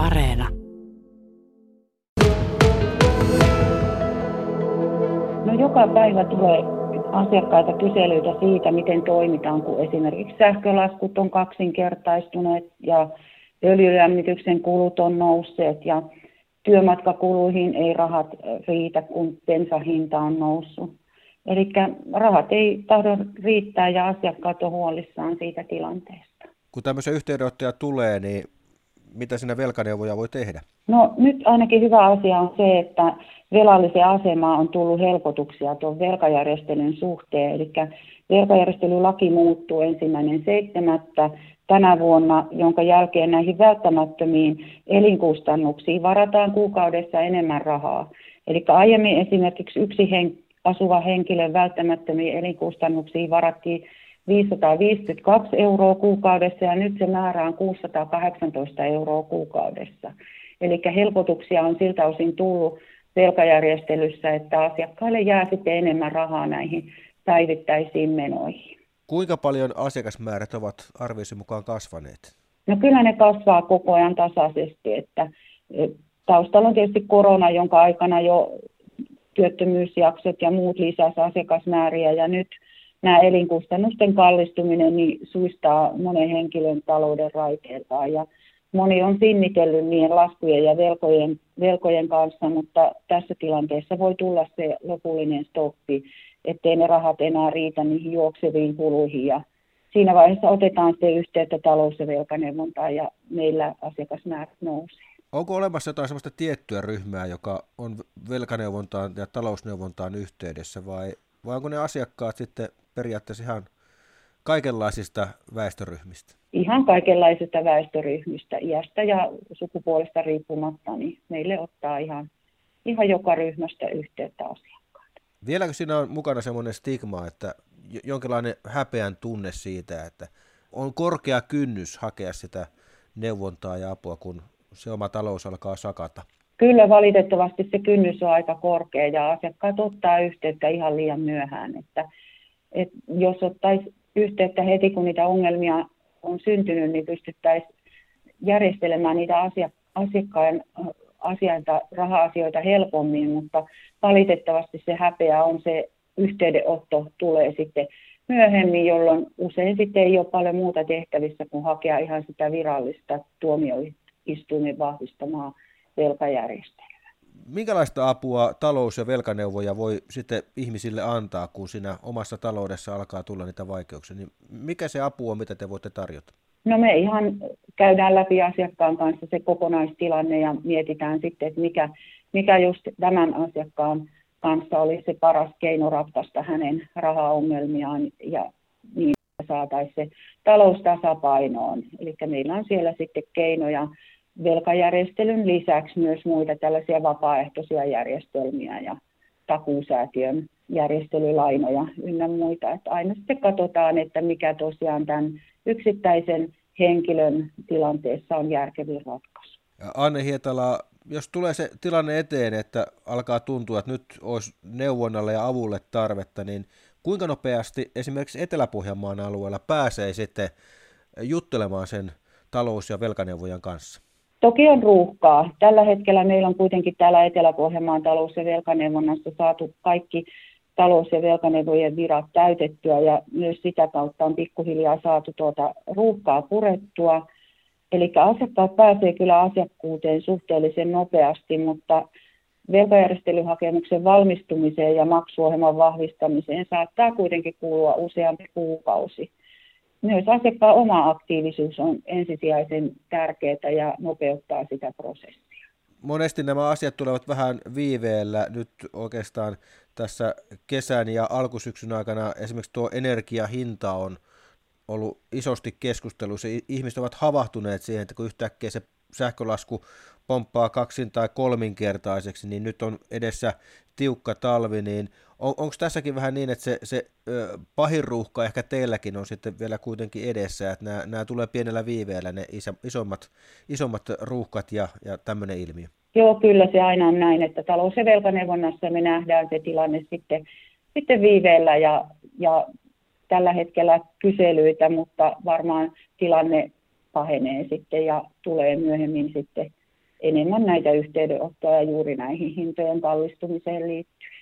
Areena. No joka päivä tulee asiakkaita kyselyitä siitä, miten toimitaan, kun esimerkiksi sähkölaskut on kaksinkertaistuneet ja öljylämmityksen kulut on nousseet ja työmatkakuluihin ei rahat riitä, kun bensahinta on noussut. Eli rahat ei tahdo riittää ja asiakkaat on huolissaan siitä tilanteesta. Kun tämmöisiä yhteydenottoja tulee, niin mitä sinä velkaneuvoja voi tehdä? No nyt ainakin hyvä asia on se, että velallisen asemaa on tullut helpotuksia tuon velkajärjestelyn suhteen. Eli velkajärjestelylaki muuttuu ensimmäinen seitsemättä tänä vuonna, jonka jälkeen näihin välttämättömiin elinkustannuksiin varataan kuukaudessa enemmän rahaa. Eli aiemmin esimerkiksi yksi hen- asuva henkilön välttämättömiin elinkustannuksiin varattiin 552 euroa kuukaudessa ja nyt se määrä on 618 euroa kuukaudessa. Eli helpotuksia on siltä osin tullut velkajärjestelyssä, että asiakkaille jää sitten enemmän rahaa näihin päivittäisiin menoihin. Kuinka paljon asiakasmäärät ovat arvioisi mukaan kasvaneet? No kyllä ne kasvaa koko ajan tasaisesti, että taustalla on tietysti korona, jonka aikana jo työttömyysjaksot ja muut lisäsi asiakasmääriä ja nyt nämä elinkustannusten kallistuminen niin suistaa monen henkilön talouden raiteiltaan ja moni on sinnitellyt niiden laskujen ja velkojen, velkojen kanssa, mutta tässä tilanteessa voi tulla se lopullinen stoppi, ettei ne rahat enää riitä niihin juokseviin kuluihin ja siinä vaiheessa otetaan sitten yhteyttä talous- ja velkaneuvontaan ja meillä asiakasmäärät nousee. Onko olemassa jotain sellaista tiettyä ryhmää, joka on velkaneuvontaan ja talousneuvontaan yhteydessä vai, vai onko ne asiakkaat sitten periaatteessa ihan kaikenlaisista väestöryhmistä? Ihan kaikenlaisista väestöryhmistä, iästä ja sukupuolesta riippumatta, niin meille ottaa ihan, ihan joka ryhmästä yhteyttä asiakkaat. Vieläkö siinä on mukana semmoinen stigma, että jonkinlainen häpeän tunne siitä, että on korkea kynnys hakea sitä neuvontaa ja apua, kun se oma talous alkaa sakata? Kyllä valitettavasti se kynnys on aika korkea ja asiakkaat ottaa yhteyttä ihan liian myöhään. Että, että jos ottaisi yhteyttä heti, kun niitä ongelmia on syntynyt, niin pystyttäisiin järjestelemään niitä asiakkaan asioita, raha-asioita helpommin, mutta valitettavasti se häpeä on se yhteydenotto tulee sitten myöhemmin, jolloin usein sitten ei ole paljon muuta tehtävissä kuin hakea ihan sitä virallista tuomioistuimen vahvistamaa velkajärjestelyä. Minkälaista apua talous- ja velkaneuvoja voi sitten ihmisille antaa, kun siinä omassa taloudessa alkaa tulla niitä vaikeuksia? Niin mikä se apu on, mitä te voitte tarjota? No me ihan käydään läpi asiakkaan kanssa se kokonaistilanne ja mietitään sitten, että mikä, mikä just tämän asiakkaan kanssa olisi se paras keino ratkaista hänen rahaongelmiaan ja niin saataisiin se talous tasapainoon. Eli meillä on siellä sitten keinoja velkajärjestelyn lisäksi myös muita tällaisia vapaaehtoisia järjestelmiä ja takuusäätiön järjestelylainoja ynnä muita. Että aina sitten katsotaan, että mikä tosiaan tämän yksittäisen henkilön tilanteessa on järkevin ratkaisu. Anne Hietala, jos tulee se tilanne eteen, että alkaa tuntua, että nyt olisi neuvonnalle ja avulle tarvetta, niin kuinka nopeasti esimerkiksi Etelä-Pohjanmaan alueella pääsee sitten juttelemaan sen talous- ja velkaneuvojan kanssa? Toki on ruuhkaa. Tällä hetkellä meillä on kuitenkin täällä Etelä-Pohjanmaan talous- ja velkaneuvonnassa saatu kaikki talous- ja velkaneuvojen virat täytettyä ja myös sitä kautta on pikkuhiljaa saatu tuota ruuhkaa purettua. Eli asiakkaat pääsee kyllä asiakkuuteen suhteellisen nopeasti, mutta velkajärjestelyhakemuksen valmistumiseen ja maksuohjelman vahvistamiseen saattaa kuitenkin kuulua useampi kuukausi myös asiakkaan oma aktiivisuus on ensisijaisen tärkeää ja nopeuttaa sitä prosessia. Monesti nämä asiat tulevat vähän viiveellä. Nyt oikeastaan tässä kesän ja alkusyksyn aikana esimerkiksi tuo energiahinta on ollut isosti keskustelussa. Ihmiset ovat havahtuneet siihen, että kun yhtäkkiä se sähkölasku pomppaa kaksin tai kolminkertaiseksi, niin nyt on edessä tiukka talvi, niin on, onko tässäkin vähän niin, että se, se ö, pahin ruuhka ehkä teilläkin on sitten vielä kuitenkin edessä, että nämä, nämä tulee pienellä viiveellä ne iso, isommat, isommat ruuhkat ja, ja tämmöinen ilmiö? Joo, kyllä se aina on näin, että talous- ja velkaneuvonnassa me nähdään se tilanne sitten, sitten viiveellä ja, ja tällä hetkellä kyselyitä, mutta varmaan tilanne pahenee sitten ja tulee myöhemmin sitten enemmän näitä yhteydenottoja juuri näihin hintojen kallistumiseen liittyen.